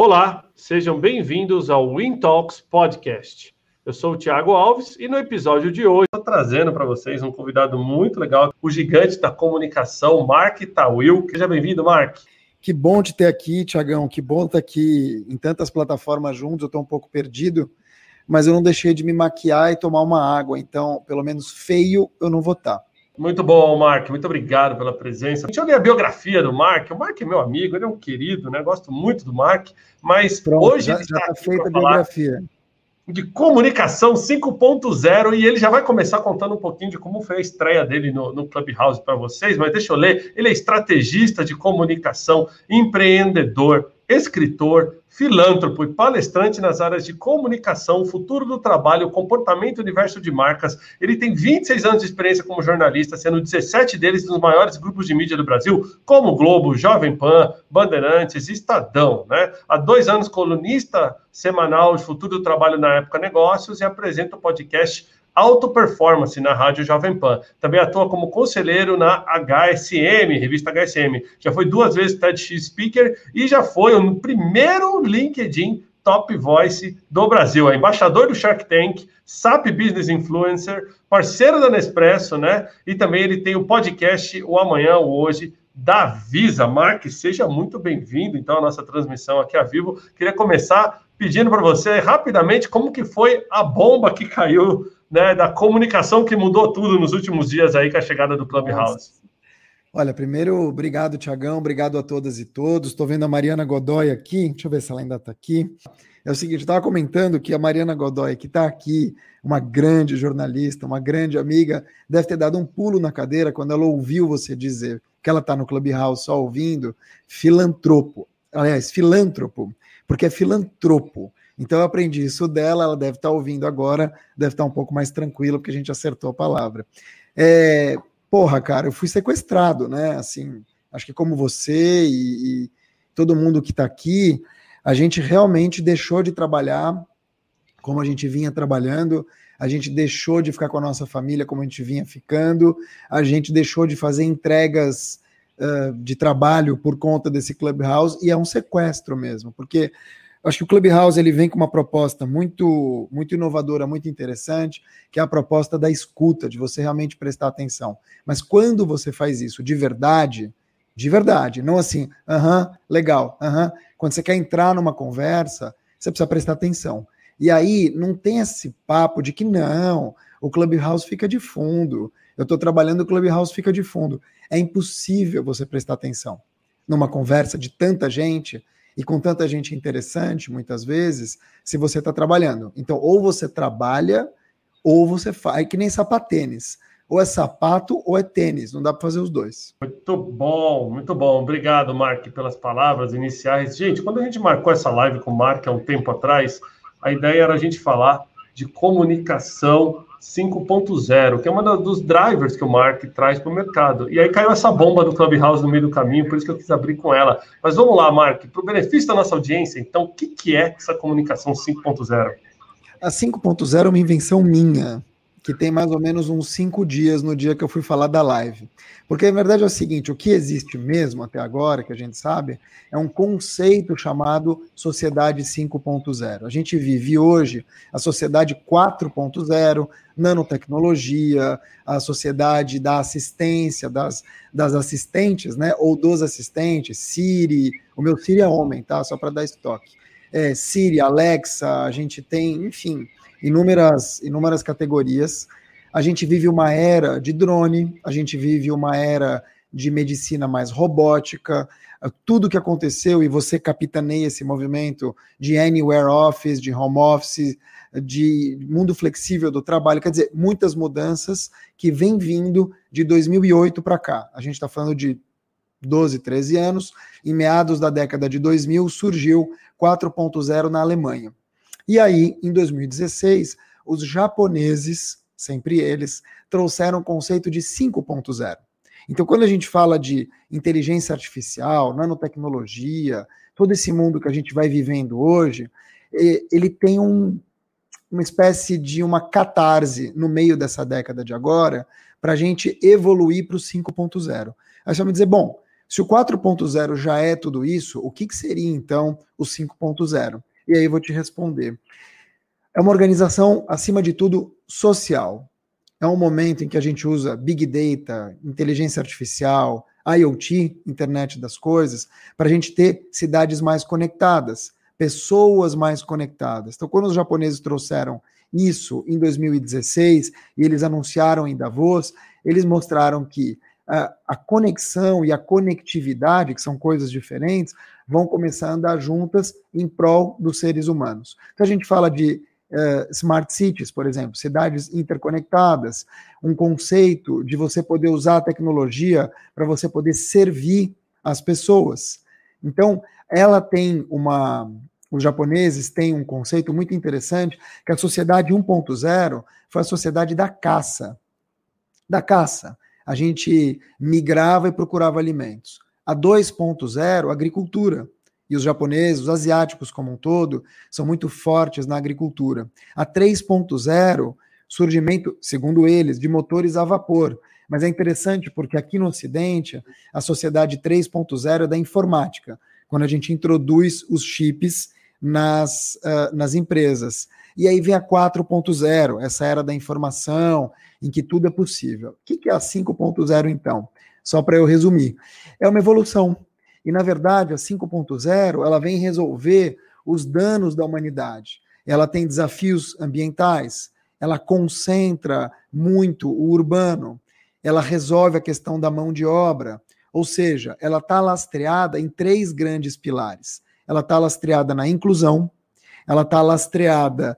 Olá, sejam bem-vindos ao Win Talks Podcast. Eu sou o Thiago Alves e no episódio de hoje estou trazendo para vocês um convidado muito legal, o gigante da comunicação, Mark Tawil. Seja bem-vindo, Mark. Que bom te ter aqui, Tiagão. Que bom estar aqui em tantas plataformas juntos. Eu estou um pouco perdido, mas eu não deixei de me maquiar e tomar uma água. Então, pelo menos feio, eu não vou estar. Muito bom, Mark. Muito obrigado pela presença. Deixa eu ler a biografia do Mark. O Mark é meu amigo, ele é um querido, né? Gosto muito do Mark. Mas Pronto, hoje já, está tá feita a biografia de comunicação 5.0 e ele já vai começar contando um pouquinho de como foi a estreia dele no, no Clubhouse para vocês, mas deixa eu ler. Ele é estrategista de comunicação, empreendedor, escritor, filântropo e palestrante nas áreas de comunicação, futuro do trabalho, comportamento universo de marcas. Ele tem 26 anos de experiência como jornalista, sendo 17 deles nos maiores grupos de mídia do Brasil, como Globo, Jovem Pan, Bandeirantes, Estadão. Né? Há dois anos, colunista semanal de futuro do trabalho na época negócios e apresenta o podcast Auto Performance na Rádio Jovem Pan. Também atua como conselheiro na HSM, revista HSM. Já foi duas vezes TEDx Speaker e já foi o primeiro LinkedIn Top Voice do Brasil. É embaixador do Shark Tank, SAP Business Influencer, parceiro da Nespresso, né? E também ele tem o podcast O Amanhã, o Hoje, da Visa. Mark, seja muito bem-vindo, então, à nossa transmissão aqui a vivo. Queria começar pedindo para você, rapidamente, como que foi a bomba que caiu né, da comunicação que mudou tudo nos últimos dias aí com a chegada do Clubhouse. Olha, primeiro, obrigado, Tiagão, obrigado a todas e todos. Estou vendo a Mariana Godoy aqui, deixa eu ver se ela ainda está aqui. É o seguinte, estava comentando que a Mariana Godoy, que está aqui, uma grande jornalista, uma grande amiga, deve ter dado um pulo na cadeira quando ela ouviu você dizer que ela está no Clubhouse só ouvindo filantropo. Aliás, filântropo, porque é filantropo. Então eu aprendi isso dela, ela deve estar ouvindo agora, deve estar um pouco mais tranquila, porque a gente acertou a palavra. É, porra, cara, eu fui sequestrado, né? Assim, acho que como você e, e todo mundo que está aqui, a gente realmente deixou de trabalhar como a gente vinha trabalhando, a gente deixou de ficar com a nossa família como a gente vinha ficando, a gente deixou de fazer entregas uh, de trabalho por conta desse Clubhouse, e é um sequestro mesmo, porque Acho que o Clubhouse ele vem com uma proposta muito, muito inovadora, muito interessante, que é a proposta da escuta, de você realmente prestar atenção. Mas quando você faz isso de verdade, de verdade, não assim, aham, legal, aham. Quando você quer entrar numa conversa, você precisa prestar atenção. E aí não tem esse papo de que não, o Clubhouse fica de fundo. Eu estou trabalhando, o Clubhouse fica de fundo. É impossível você prestar atenção numa conversa de tanta gente e com tanta gente interessante, muitas vezes, se você está trabalhando. Então, ou você trabalha, ou você faz, é que nem sapatênis. Ou é sapato ou é tênis, não dá para fazer os dois. Muito bom, muito bom. Obrigado, Mark, pelas palavras iniciais. Gente, quando a gente marcou essa live com o Mark há um tempo atrás, a ideia era a gente falar de comunicação 5.0, que é uma dos drivers que o Mark traz para o mercado. E aí caiu essa bomba do Clubhouse no meio do caminho, por isso que eu quis abrir com ela. Mas vamos lá, Mark, para o benefício da nossa audiência, então, o que, que é essa comunicação 5.0? A 5.0 é uma invenção minha que tem mais ou menos uns cinco dias no dia que eu fui falar da live. Porque a verdade é o seguinte: o que existe mesmo até agora, que a gente sabe, é um conceito chamado sociedade 5.0. A gente vive hoje a sociedade 4.0, nanotecnologia, a sociedade da assistência, das, das assistentes, né? Ou dos assistentes, Siri, o meu Siri é homem, tá? Só para dar estoque. É, Siri, Alexa, a gente tem, enfim inúmeras, inúmeras categorias. A gente vive uma era de drone, a gente vive uma era de medicina mais robótica, tudo que aconteceu e você capitaneia esse movimento de anywhere office, de home office, de mundo flexível do trabalho, quer dizer, muitas mudanças que vêm vindo de 2008 para cá. A gente está falando de 12, 13 anos. Em meados da década de 2000 surgiu 4.0 na Alemanha. E aí, em 2016, os japoneses, sempre eles, trouxeram o conceito de 5.0. Então, quando a gente fala de inteligência artificial, nanotecnologia, todo esse mundo que a gente vai vivendo hoje, ele tem um, uma espécie de uma catarse no meio dessa década de agora para a gente evoluir para o 5.0. Aí você vai me dizer, bom, Se o 4.0 já é tudo isso, o que, que seria então o 5.0? E aí vou te responder. É uma organização, acima de tudo, social. É um momento em que a gente usa Big Data, inteligência artificial, IoT, internet das coisas, para a gente ter cidades mais conectadas, pessoas mais conectadas. Então, quando os japoneses trouxeram isso em 2016 e eles anunciaram em Davos, eles mostraram que a, a conexão e a conectividade, que são coisas diferentes, vão começar a andar juntas em prol dos seres humanos. Então a gente fala de uh, smart cities, por exemplo, cidades interconectadas, um conceito de você poder usar a tecnologia para você poder servir as pessoas. Então, ela tem uma. Os japoneses têm um conceito muito interessante, que a sociedade 1.0 foi a sociedade da caça. Da caça a gente migrava e procurava alimentos. A 2.0, agricultura. E os japoneses, os asiáticos como um todo, são muito fortes na agricultura. A 3.0, surgimento, segundo eles, de motores a vapor. Mas é interessante porque aqui no Ocidente, a sociedade 3.0 é da informática, quando a gente introduz os chips nas, uh, nas empresas. E aí vem a 4.0, essa era da informação, em que tudo é possível. O que é a 5.0, então? Só para eu resumir. É uma evolução. E, na verdade, a 5.0 ela vem resolver os danos da humanidade. Ela tem desafios ambientais, ela concentra muito o urbano, ela resolve a questão da mão de obra, ou seja, ela está lastreada em três grandes pilares. Ela está lastreada na inclusão, ela está lastreada,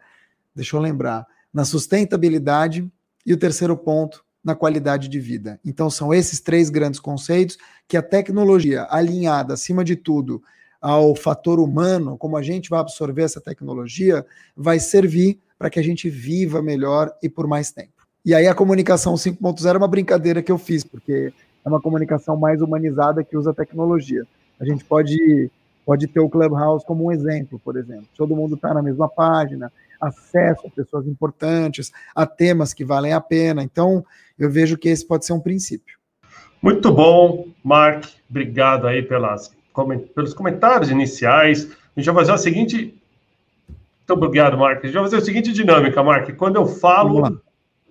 deixa eu lembrar, na sustentabilidade e o terceiro ponto, na qualidade de vida. Então, são esses três grandes conceitos que a tecnologia, alinhada, acima de tudo, ao fator humano, como a gente vai absorver essa tecnologia, vai servir para que a gente viva melhor e por mais tempo. E aí a comunicação 5.0 é uma brincadeira que eu fiz, porque é uma comunicação mais humanizada que usa tecnologia. A gente pode, pode ter o Clubhouse como um exemplo, por exemplo. Todo mundo está na mesma página, acesso a pessoas importantes, a temas que valem a pena. Então, eu vejo que esse pode ser um princípio. Muito bom, Mark. Obrigado aí pelas, pelos comentários iniciais. A gente vai fazer a seguinte. Muito obrigado, Mark. A gente vai fazer a seguinte dinâmica, Mark. Quando eu falo.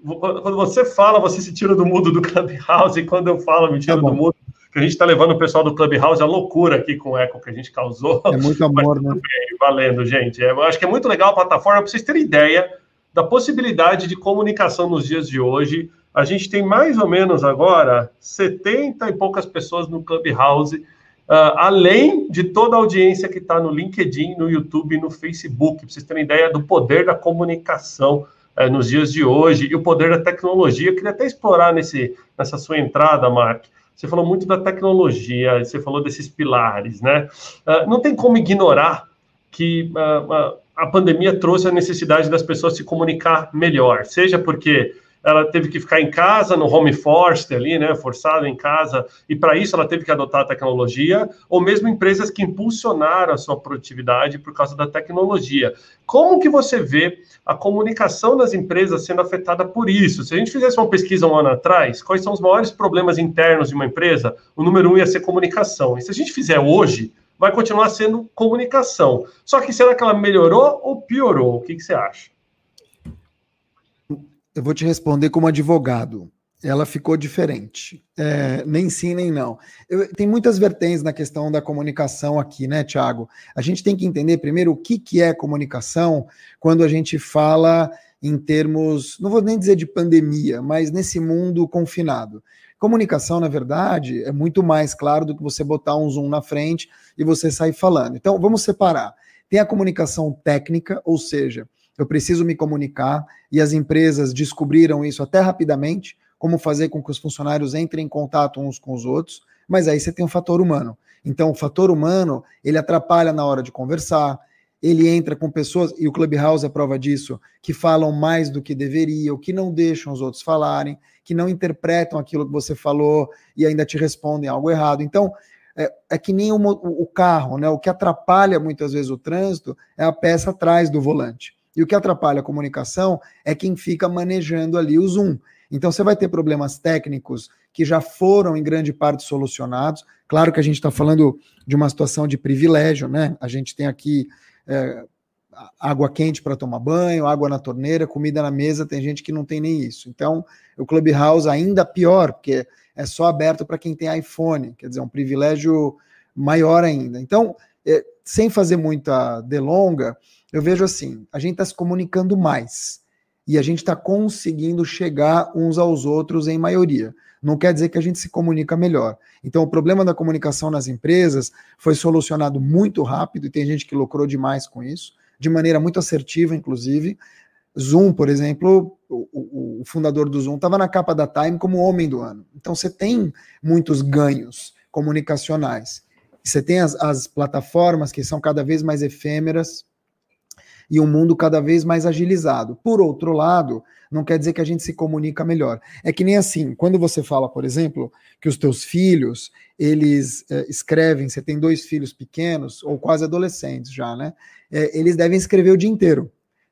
Quando você fala, você se tira do mudo do Clubhouse, e quando eu falo, me tira tá do mudo que a gente está levando o pessoal do Clubhouse a loucura aqui com o eco que a gente causou. É muito amor, né? Bem, valendo, gente. É, eu acho que é muito legal a plataforma, para vocês terem ideia da possibilidade de comunicação nos dias de hoje. A gente tem mais ou menos agora 70 e poucas pessoas no Clubhouse, uh, além de toda a audiência que está no LinkedIn, no YouTube e no Facebook, para vocês terem ideia do poder da comunicação uh, nos dias de hoje e o poder da tecnologia. Eu queria até explorar nesse, nessa sua entrada, Mark, você falou muito da tecnologia, você falou desses pilares, né? Uh, não tem como ignorar que uh, a pandemia trouxe a necessidade das pessoas se comunicar melhor, seja porque ela teve que ficar em casa, no home force ali, né, forçada em casa, e para isso ela teve que adotar a tecnologia, ou mesmo empresas que impulsionaram a sua produtividade por causa da tecnologia. Como que você vê a comunicação das empresas sendo afetada por isso? Se a gente fizesse uma pesquisa um ano atrás, quais são os maiores problemas internos de uma empresa? O número um ia ser comunicação. E se a gente fizer hoje, vai continuar sendo comunicação. Só que será que ela melhorou ou piorou? O que, que você acha? Eu vou te responder como advogado. Ela ficou diferente. É, nem sim, nem não. Eu, tem muitas vertentes na questão da comunicação aqui, né, Tiago? A gente tem que entender primeiro o que, que é comunicação quando a gente fala em termos, não vou nem dizer de pandemia, mas nesse mundo confinado. Comunicação, na verdade, é muito mais claro do que você botar um zoom na frente e você sair falando. Então, vamos separar. Tem a comunicação técnica, ou seja, eu preciso me comunicar, e as empresas descobriram isso até rapidamente, como fazer com que os funcionários entrem em contato uns com os outros, mas aí você tem o um fator humano. Então, o fator humano, ele atrapalha na hora de conversar, ele entra com pessoas, e o Clubhouse é prova disso, que falam mais do que deveriam, que não deixam os outros falarem, que não interpretam aquilo que você falou e ainda te respondem algo errado. Então, é, é que nem o, o carro, né? O que atrapalha muitas vezes o trânsito é a peça atrás do volante. E o que atrapalha a comunicação é quem fica manejando ali o Zoom. Então você vai ter problemas técnicos que já foram em grande parte solucionados. Claro que a gente está falando de uma situação de privilégio, né? A gente tem aqui é, água quente para tomar banho, água na torneira, comida na mesa, tem gente que não tem nem isso. Então, o Clubhouse ainda pior, porque é só aberto para quem tem iPhone, quer dizer, é um privilégio maior ainda. Então, é, sem fazer muita delonga, eu vejo assim: a gente está se comunicando mais e a gente está conseguindo chegar uns aos outros em maioria. Não quer dizer que a gente se comunica melhor. Então, o problema da comunicação nas empresas foi solucionado muito rápido e tem gente que lucrou demais com isso, de maneira muito assertiva, inclusive. Zoom, por exemplo, o, o, o fundador do Zoom estava na capa da Time como homem do ano. Então, você tem muitos ganhos comunicacionais. Você tem as, as plataformas que são cada vez mais efêmeras e um mundo cada vez mais agilizado. Por outro lado, não quer dizer que a gente se comunica melhor. É que nem assim, quando você fala, por exemplo, que os teus filhos, eles é, escrevem, você tem dois filhos pequenos, ou quase adolescentes já, né? É, eles devem escrever o dia inteiro.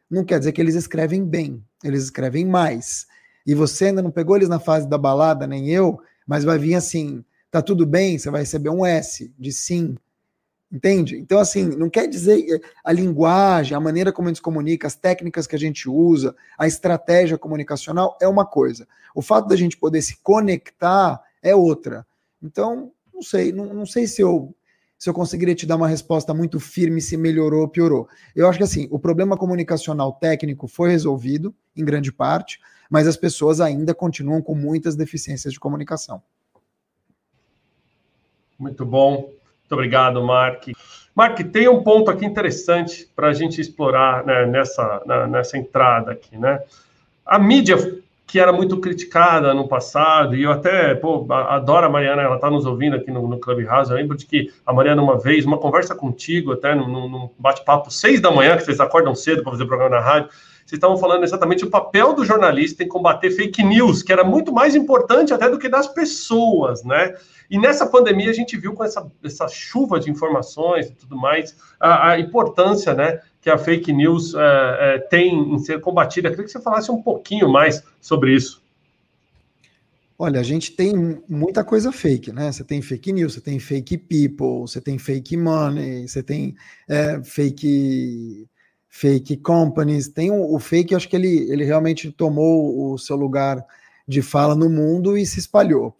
Não quer dizer que eles escrevem bem, eles escrevem mais. E você ainda não pegou eles na fase da balada, nem eu, mas vai vir assim, tá tudo bem, você vai receber um S de sim. Entende? Então, assim, não quer dizer eh, a linguagem, a maneira como a gente se comunica, as técnicas que a gente usa, a estratégia comunicacional é uma coisa. O fato da gente poder se conectar é outra. Então, não sei, não, não sei se eu se eu conseguiria te dar uma resposta muito firme se melhorou ou piorou. Eu acho que assim, o problema comunicacional técnico foi resolvido, em grande parte, mas as pessoas ainda continuam com muitas deficiências de comunicação. Muito bom. Muito obrigado, Mark. Mark, tem um ponto aqui interessante para a gente explorar né, nessa, na, nessa entrada aqui, né? A mídia que era muito criticada no passado, e eu até, pô, adoro a Mariana, ela está nos ouvindo aqui no, no Clubhouse, eu lembro de que a Mariana, uma vez, uma conversa contigo, até num, num bate-papo, seis da manhã, que vocês acordam cedo para fazer programa na rádio, vocês estavam falando exatamente o papel do jornalista em combater fake news, que era muito mais importante até do que das pessoas, né? E nessa pandemia a gente viu com essa, essa chuva de informações e tudo mais, a, a importância, né, que a fake news é, é, tem em ser combatida. Eu queria que você falasse um pouquinho mais sobre isso. Olha, a gente tem muita coisa fake, né? Você tem fake news, você tem fake people, você tem fake money, você tem é, fake fake companies. Tem o, o fake, acho que ele, ele realmente tomou o seu lugar de fala no mundo e se espalhou.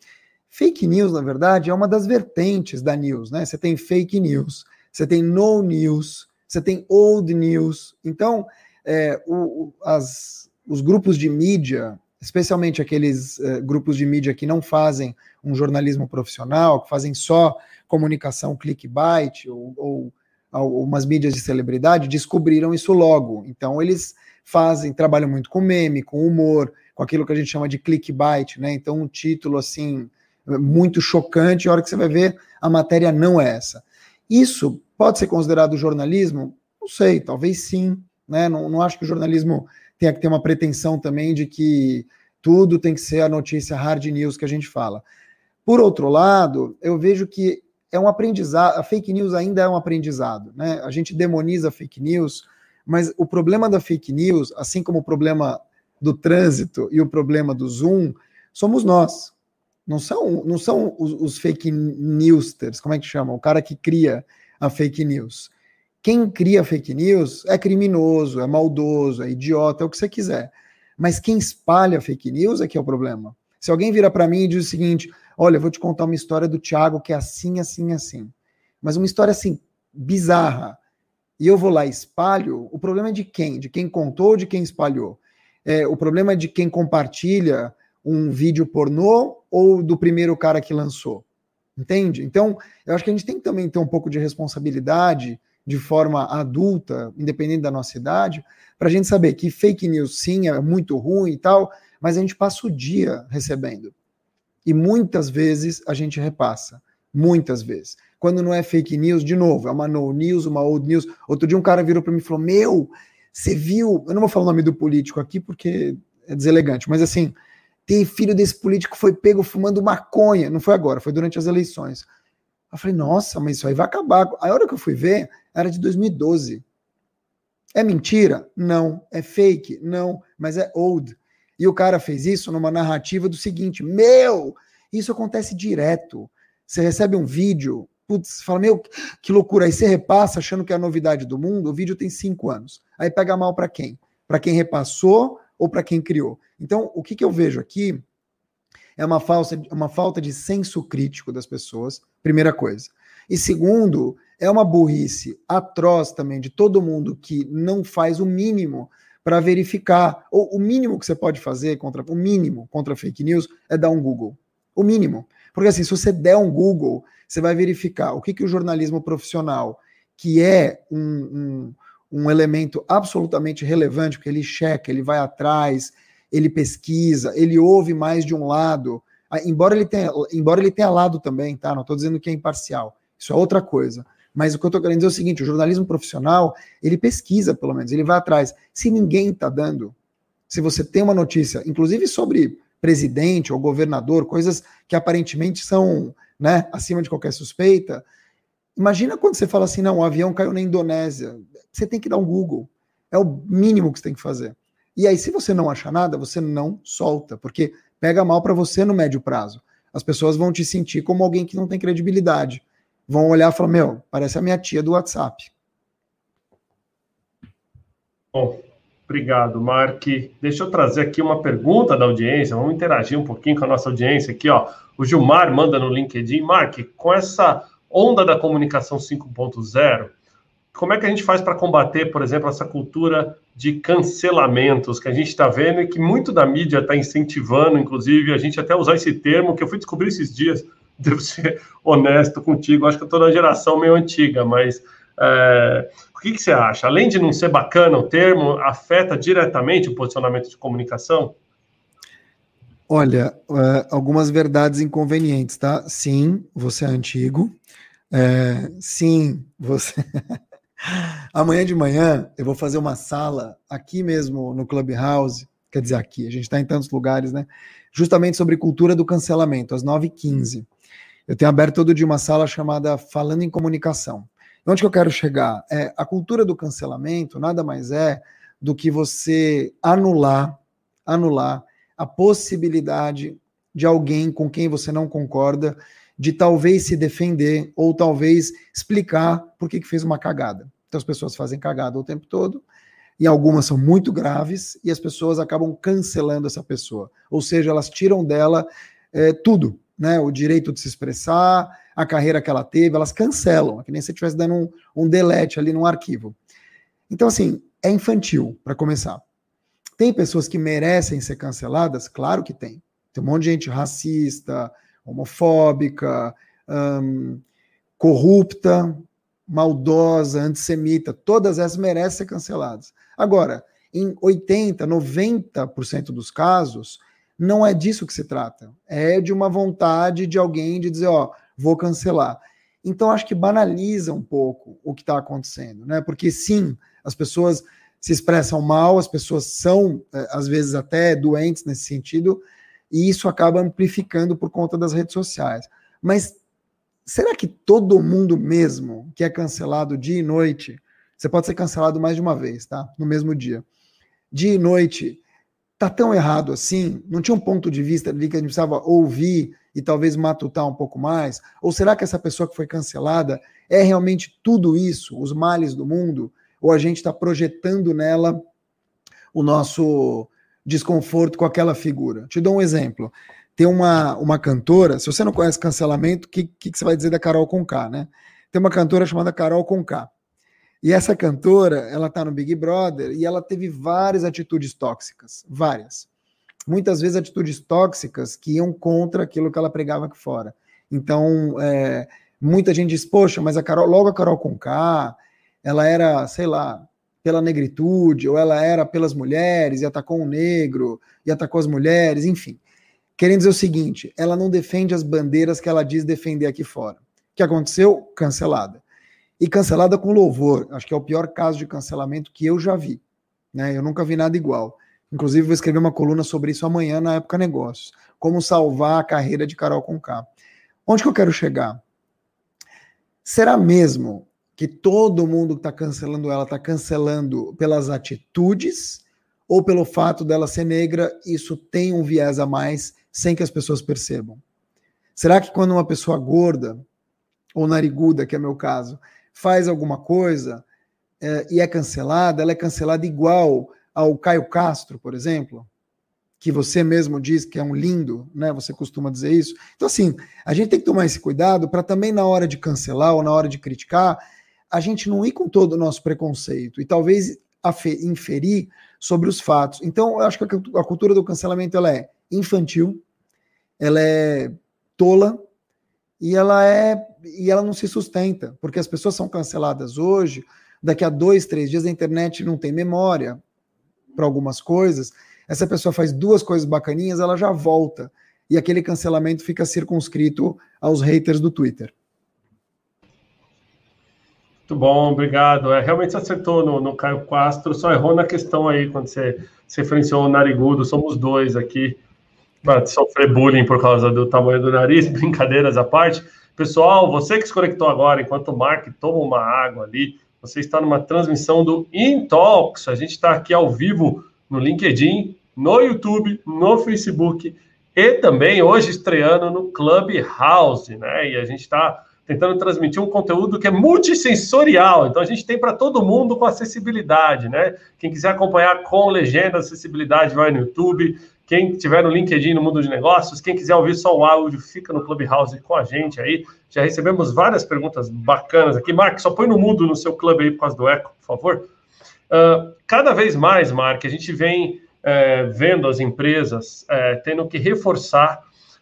Fake news, na verdade, é uma das vertentes da news, né? Você tem fake news, você tem no news, você tem old news. Então, é, o, as, os grupos de mídia, especialmente aqueles é, grupos de mídia que não fazem um jornalismo profissional, que fazem só comunicação clickbait ou, ou, ou umas mídias de celebridade, descobriram isso logo. Então, eles fazem, trabalham muito com meme, com humor, com aquilo que a gente chama de clickbait, né? Então, um título assim muito chocante, a hora que você vai ver, a matéria não é essa. Isso pode ser considerado jornalismo? Não sei, talvez sim. Né? Não, não acho que o jornalismo tenha que ter uma pretensão também de que tudo tem que ser a notícia hard news que a gente fala. Por outro lado, eu vejo que é um aprendizado, a fake news ainda é um aprendizado. Né? A gente demoniza a fake news, mas o problema da fake news, assim como o problema do trânsito e o problema do Zoom, somos nós. Não são, não são os, os fake newsters, como é que chama? O cara que cria a fake news. Quem cria fake news é criminoso, é maldoso, é idiota, é o que você quiser. Mas quem espalha fake news é que é o problema. Se alguém vira para mim e diz o seguinte: olha, eu vou te contar uma história do Thiago que é assim, assim, assim. Mas uma história assim, bizarra. E eu vou lá e espalho, o problema é de quem? De quem contou ou de quem espalhou? É, o problema é de quem compartilha um vídeo pornô ou do primeiro cara que lançou? Entende? Então, eu acho que a gente tem que também ter um pouco de responsabilidade de forma adulta, independente da nossa idade, para a gente saber que fake news sim é muito ruim e tal, mas a gente passa o dia recebendo. E muitas vezes a gente repassa. Muitas vezes. Quando não é fake news, de novo, é uma no news, uma old news. Outro dia um cara virou para mim e falou: Meu, você viu? Eu não vou falar o nome do político aqui porque é deselegante, mas assim, tem filho desse político foi pego fumando maconha. Não foi agora, foi durante as eleições. Eu falei, nossa, mas isso aí vai acabar. A hora que eu fui ver, era de 2012. É mentira? Não. É fake? Não. Mas é old. E o cara fez isso numa narrativa do seguinte: meu, Isso acontece direto. Você recebe um vídeo, putz, fala, meu, que loucura. Aí você repassa achando que é a novidade do mundo, o vídeo tem cinco anos. Aí pega mal para quem? Para quem repassou ou para quem criou? Então, o que, que eu vejo aqui é uma, falsa, uma falta de senso crítico das pessoas, primeira coisa. E segundo, é uma burrice atroz também de todo mundo que não faz o mínimo para verificar, ou o mínimo que você pode fazer contra o mínimo contra fake news é dar um Google. O mínimo. Porque assim, se você der um Google, você vai verificar o que, que o jornalismo profissional, que é um, um, um elemento absolutamente relevante, porque ele checa, ele vai atrás, ele pesquisa, ele ouve mais de um lado, embora ele tenha, embora ele tenha lado também, tá? Não estou dizendo que é imparcial. Isso é outra coisa. Mas o que eu estou querendo dizer é o seguinte: o jornalismo profissional, ele pesquisa, pelo menos, ele vai atrás. Se ninguém está dando, se você tem uma notícia, inclusive sobre presidente ou governador, coisas que aparentemente são né, acima de qualquer suspeita. Imagina quando você fala assim, não, o avião caiu na Indonésia. Você tem que dar um Google. É o mínimo que você tem que fazer. E aí, se você não achar nada, você não solta, porque pega mal para você no médio prazo. As pessoas vão te sentir como alguém que não tem credibilidade. Vão olhar e falar: Meu, parece a minha tia do WhatsApp. Bom, Obrigado, Mark. Deixa eu trazer aqui uma pergunta da audiência. Vamos interagir um pouquinho com a nossa audiência aqui, ó. O Gilmar manda no LinkedIn. Mark, com essa onda da comunicação 5.0, como é que a gente faz para combater, por exemplo, essa cultura de cancelamentos que a gente está vendo e que muito da mídia está incentivando, inclusive, a gente até usar esse termo que eu fui descobrir esses dias. Devo ser honesto contigo, acho que eu estou na geração meio antiga, mas é, o que, que, você acha? Além de não ser bacana o termo, afeta diretamente o posicionamento de comunicação? Olha, é, algumas verdades inconvenientes, tá? Sim, você é antigo. É, sim, você. Amanhã de manhã eu vou fazer uma sala aqui mesmo no Clubhouse, quer dizer, aqui, a gente está em tantos lugares, né? Justamente sobre cultura do cancelamento, às 9h15. Eu tenho aberto todo dia uma sala chamada Falando em Comunicação. Onde que eu quero chegar? É, a cultura do cancelamento nada mais é do que você anular, anular a possibilidade de alguém com quem você não concorda de talvez se defender ou talvez explicar por que, que fez uma cagada. Então as pessoas fazem cagada o tempo todo e algumas são muito graves e as pessoas acabam cancelando essa pessoa. Ou seja, elas tiram dela é, tudo, né? O direito de se expressar, a carreira que ela teve, elas cancelam, é que nem se estivesse dando um, um delete ali num arquivo. Então, assim, é infantil, para começar. Tem pessoas que merecem ser canceladas? Claro que tem. Tem um monte de gente racista, homofóbica, hum, corrupta, maldosa, antissemita, todas essas merecem ser canceladas. Agora, em 80, 90% dos casos, não é disso que se trata. É de uma vontade de alguém de dizer, ó, vou cancelar. Então, acho que banaliza um pouco o que está acontecendo, né? Porque sim, as pessoas se expressam mal, as pessoas são, é, às vezes, até doentes nesse sentido, e isso acaba amplificando por conta das redes sociais. Mas será que todo mundo mesmo que é cancelado dia e noite, você pode ser cancelado mais de uma vez, tá? No mesmo dia. Dia e noite, tá tão errado assim? Não tinha um ponto de vista ali que a gente precisava ouvir e talvez matutar um pouco mais? Ou será que essa pessoa que foi cancelada é realmente tudo isso, os males do mundo? Ou a gente está projetando nela o nosso desconforto com aquela figura? Te dou um exemplo. Tem uma, uma cantora, se você não conhece cancelamento, o que, que, que, você vai dizer da Carol Conká, né? Tem uma cantora chamada Carol Conká. E essa cantora, ela tá no Big Brother e ela teve várias atitudes tóxicas, várias muitas vezes atitudes tóxicas que iam contra aquilo que ela pregava aqui fora. Então, é, muita gente diz, poxa, mas a Carol, logo a Carol Conká, ela era, sei lá, pela negritude, ou ela era pelas mulheres, e atacou o negro, e atacou as mulheres, enfim. Querendo dizer o seguinte, ela não defende as bandeiras que ela diz defender aqui fora. O que aconteceu? Cancelada. E cancelada com louvor. Acho que é o pior caso de cancelamento que eu já vi. Né? Eu nunca vi nada igual. Inclusive, vou escrever uma coluna sobre isso amanhã na Época Negócios. Como salvar a carreira de Carol Conká. Onde que eu quero chegar? Será mesmo que todo mundo que está cancelando ela está cancelando pelas atitudes ou pelo fato dela ser negra? Isso tem um viés a mais sem que as pessoas percebam. Será que quando uma pessoa gorda ou nariguda, que é meu caso, faz alguma coisa é, e é cancelada, ela é cancelada igual ao Caio Castro, por exemplo? que você mesmo diz que é um lindo, né? Você costuma dizer isso. Então, assim, a gente tem que tomar esse cuidado para também na hora de cancelar ou na hora de criticar, a gente não ir com todo o nosso preconceito e talvez inferir sobre os fatos. Então, eu acho que a cultura do cancelamento ela é infantil, ela é tola e ela é e ela não se sustenta, porque as pessoas são canceladas hoje. Daqui a dois, três dias a internet não tem memória para algumas coisas essa pessoa faz duas coisas bacaninhas, ela já volta. E aquele cancelamento fica circunscrito aos haters do Twitter. Muito bom, obrigado. É, realmente você acertou no, no Caio Castro, só errou na questão aí, quando você se referenciou ao narigudo, somos dois aqui sofrer bullying por causa do tamanho do nariz, brincadeiras à parte. Pessoal, você que se conectou agora, enquanto o Mark toma uma água ali, você está numa transmissão do Intox. A gente está aqui ao vivo no LinkedIn, no YouTube, no Facebook e também hoje estreando no Clubhouse, né? E a gente está tentando transmitir um conteúdo que é multissensorial, então a gente tem para todo mundo com acessibilidade, né? Quem quiser acompanhar com legenda, acessibilidade, vai no YouTube. Quem tiver no LinkedIn, no Mundo de Negócios, quem quiser ouvir só o áudio, fica no Clubhouse com a gente aí. Já recebemos várias perguntas bacanas aqui. Mark, só põe no mudo no seu clube aí por causa do eco, por favor. Uh, cada vez mais, Mark, a gente vem é, vendo as empresas é, tendo que reforçar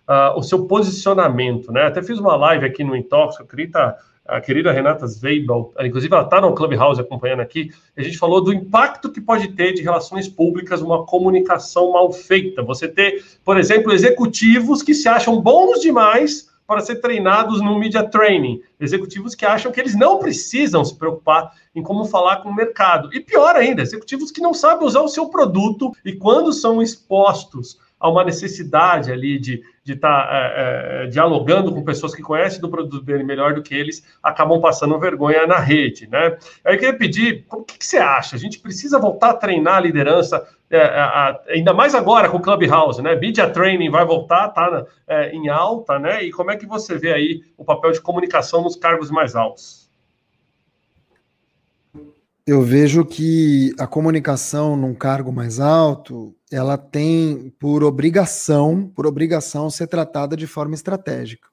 uh, o seu posicionamento, né? Até fiz uma live aqui no Intox, a querida, a querida Renata Zweibel, inclusive ela está no Clubhouse acompanhando aqui, a gente falou do impacto que pode ter de relações públicas uma comunicação mal feita. Você ter, por exemplo, executivos que se acham bons demais para ser treinados no media training. Executivos que acham que eles não precisam se preocupar em como falar com o mercado. E pior ainda, executivos que não sabem usar o seu produto e quando são expostos a uma necessidade ali de estar de tá, é, é, dialogando com pessoas que conhecem do produto dele melhor do que eles, acabam passando vergonha na rede, né? Aí eu queria pedir, o que, que você acha? A gente precisa voltar a treinar a liderança é, a, ainda mais agora com o Clubhouse, né? Media Training vai voltar, tá é, em alta, né? E como é que você vê aí o papel de comunicação nos cargos mais altos? Eu vejo que a comunicação num cargo mais alto, ela tem por obrigação, por obrigação ser tratada de forma estratégica.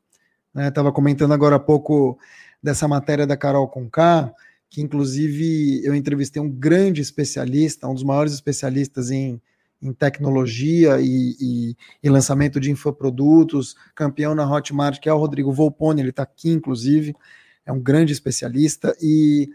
Estava né? comentando agora há pouco dessa matéria da Carol Conká, que inclusive eu entrevistei um grande especialista, um dos maiores especialistas em, em tecnologia e, e, e, lançamento de infoprodutos, campeão na Hotmart, que é o Rodrigo Volpone, ele está aqui, inclusive, é um grande especialista, e,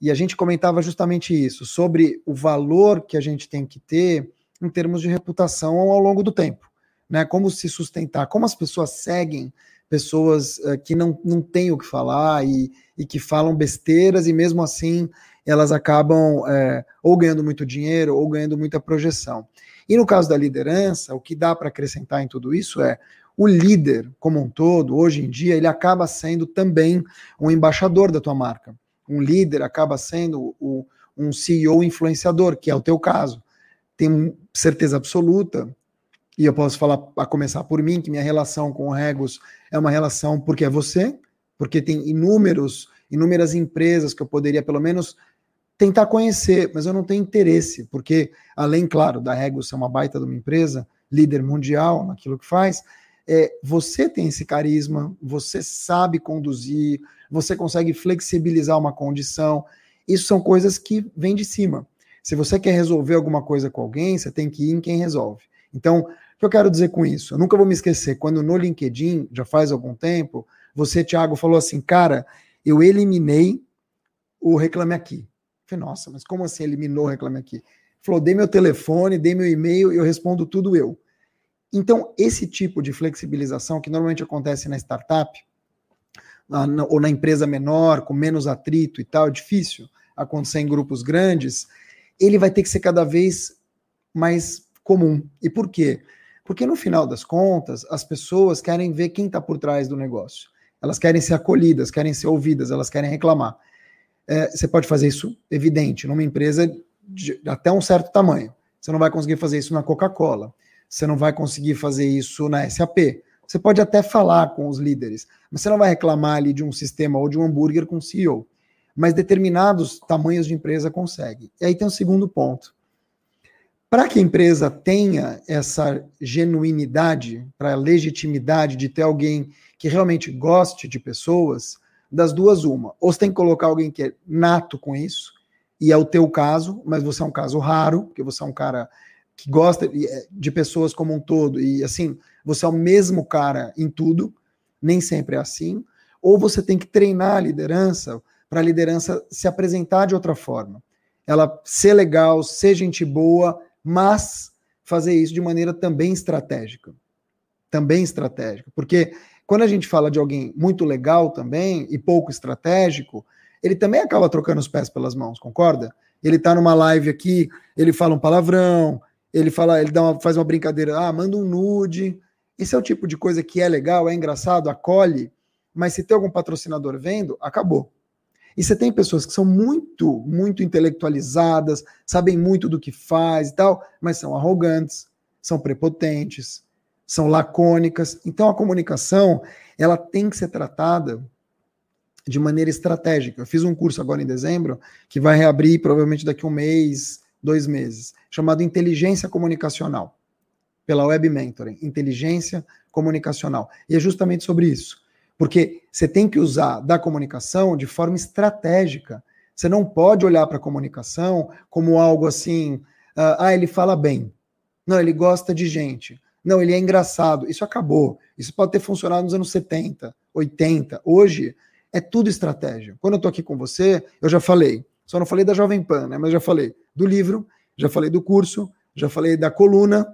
e a gente comentava justamente isso, sobre o valor que a gente tem que ter em termos de reputação ao longo do tempo, né? Como se sustentar, como as pessoas seguem pessoas uh, que não, não têm o que falar e, e que falam besteiras e mesmo assim elas acabam é, ou ganhando muito dinheiro ou ganhando muita projeção. E no caso da liderança, o que dá para acrescentar em tudo isso é o líder como um todo, hoje em dia, ele acaba sendo também um embaixador da tua marca. Um líder acaba sendo o, um CEO influenciador, que é o teu caso. Tenho certeza absoluta e eu posso falar, a começar por mim, que minha relação com o Regos é uma relação porque é você, porque tem inúmeros, inúmeras empresas que eu poderia pelo menos tentar conhecer, mas eu não tenho interesse, porque além, claro, da Regos ser uma baita de uma empresa, líder mundial naquilo que faz, é, você tem esse carisma, você sabe conduzir, você consegue flexibilizar uma condição. Isso são coisas que vêm de cima. Se você quer resolver alguma coisa com alguém, você tem que ir em quem resolve. Então, o que eu quero dizer com isso? Eu nunca vou me esquecer, quando no LinkedIn, já faz algum tempo, você, Thiago, falou assim, cara, eu eliminei o Reclame Aqui. Eu falei, nossa, mas como assim eliminou o Reclame Aqui? Falou, dei meu telefone, dei meu e-mail eu respondo tudo eu. Então, esse tipo de flexibilização, que normalmente acontece na startup, na, ou na empresa menor, com menos atrito e tal, é difícil acontecer em grupos grandes, ele vai ter que ser cada vez mais comum. E por quê? Porque no final das contas, as pessoas querem ver quem está por trás do negócio. Elas querem ser acolhidas, querem ser ouvidas, elas querem reclamar. É, você pode fazer isso, evidente, numa empresa de até um certo tamanho. Você não vai conseguir fazer isso na Coca-Cola. Você não vai conseguir fazer isso na SAP. Você pode até falar com os líderes, mas você não vai reclamar ali de um sistema ou de um hambúrguer com CEO. Mas determinados tamanhos de empresa consegue. E aí tem um segundo ponto. Para que a empresa tenha essa genuinidade, para a legitimidade de ter alguém que realmente goste de pessoas, das duas, uma. Ou você tem que colocar alguém que é nato com isso, e é o teu caso, mas você é um caso raro, porque você é um cara que gosta é, de pessoas como um todo, e assim, você é o mesmo cara em tudo, nem sempre é assim. Ou você tem que treinar a liderança para a liderança se apresentar de outra forma. Ela ser legal, ser gente boa, mas fazer isso de maneira também estratégica. Também estratégica. Porque quando a gente fala de alguém muito legal também e pouco estratégico, ele também acaba trocando os pés pelas mãos, concorda? Ele tá numa live aqui, ele fala um palavrão, ele fala, ele dá uma, faz uma brincadeira, ah, manda um nude. Esse é o tipo de coisa que é legal, é engraçado, acolhe, mas se tem algum patrocinador vendo, acabou. E você tem pessoas que são muito, muito intelectualizadas, sabem muito do que faz e tal, mas são arrogantes, são prepotentes, são lacônicas. Então a comunicação, ela tem que ser tratada de maneira estratégica. Eu fiz um curso agora em dezembro que vai reabrir provavelmente daqui a um mês, dois meses, chamado Inteligência Comunicacional, pela Web Mentoring. Inteligência Comunicacional. E é justamente sobre isso. Porque você tem que usar da comunicação de forma estratégica. Você não pode olhar para a comunicação como algo assim, uh, ah, ele fala bem. Não, ele gosta de gente. Não, ele é engraçado. Isso acabou. Isso pode ter funcionado nos anos 70, 80. Hoje é tudo estratégia. Quando eu estou aqui com você, eu já falei. Só não falei da Jovem Pan, né? Mas já falei do livro, já falei do curso, já falei da coluna,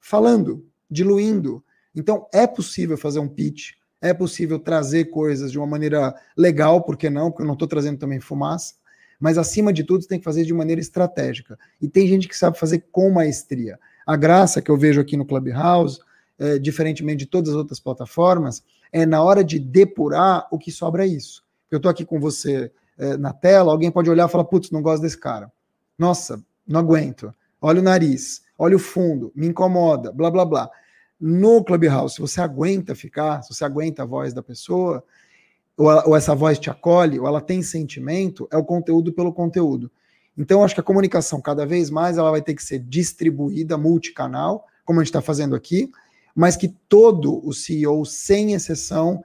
falando, diluindo. Então é possível fazer um pitch, é possível trazer coisas de uma maneira legal, por que não? Porque eu não estou trazendo também fumaça, mas acima de tudo tem que fazer de maneira estratégica. E tem gente que sabe fazer com maestria. A graça que eu vejo aqui no Clubhouse, é, diferentemente de todas as outras plataformas, é na hora de depurar o que sobra é isso. Eu estou aqui com você é, na tela, alguém pode olhar e falar, putz, não gosto desse cara. Nossa, não aguento. Olha o nariz, olha o fundo, me incomoda, blá blá blá no Clubhouse, se você aguenta ficar, se você aguenta a voz da pessoa, ou, ou, essa voz te acolhe, ou ela tem sentimento, é o conteúdo pelo conteúdo. Então, acho que a comunicação, cada vez mais, ela vai ter que ser distribuída, multicanal, como a gente está fazendo aqui, mas que todo o CEO, sem exceção,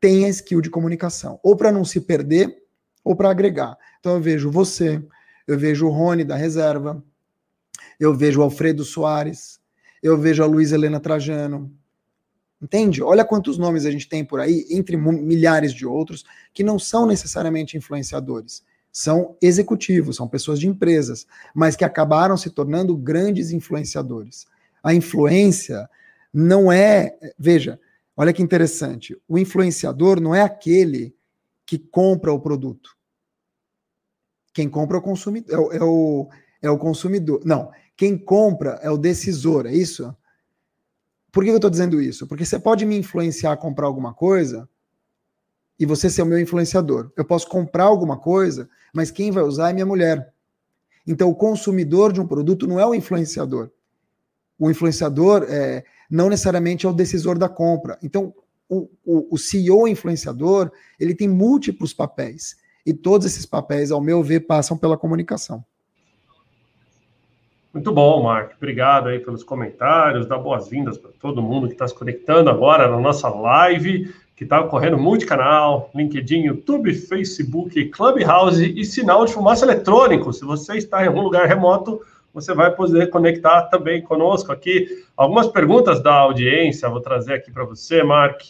tenha skill de comunicação, ou para não se perder, ou para agregar. Então, eu vejo você, eu vejo o Rony da reserva, eu vejo o Alfredo Soares, eu vejo a Luísa Helena Trajano. Entende? Olha quantos nomes a gente tem por aí, entre milhares de outros, que não são necessariamente influenciadores. São executivos, são pessoas de empresas, mas que acabaram se tornando grandes influenciadores. A influência não é. Veja, olha que interessante. O influenciador não é aquele que compra o produto. Quem compra é o consumidor. É é o, é o consumidor. Não, quem compra é o decisor, é isso? Por que eu estou dizendo isso? Porque você pode me influenciar a comprar alguma coisa e você ser o meu influenciador. Eu posso comprar alguma coisa, mas quem vai usar é minha mulher. Então, o consumidor de um produto não é o influenciador. O influenciador é, não necessariamente é o decisor da compra. Então, o, o, o CEO influenciador ele tem múltiplos papéis. E todos esses papéis, ao meu ver, passam pela comunicação. Muito bom, Mark. Obrigado aí pelos comentários. Dá boas-vindas para todo mundo que está se conectando agora na nossa live, que está ocorrendo multicanal, LinkedIn, YouTube, Facebook, Clubhouse e sinal de fumaça eletrônico. Se você está em algum lugar remoto, você vai poder conectar também conosco aqui. Algumas perguntas da audiência, vou trazer aqui para você, Mark.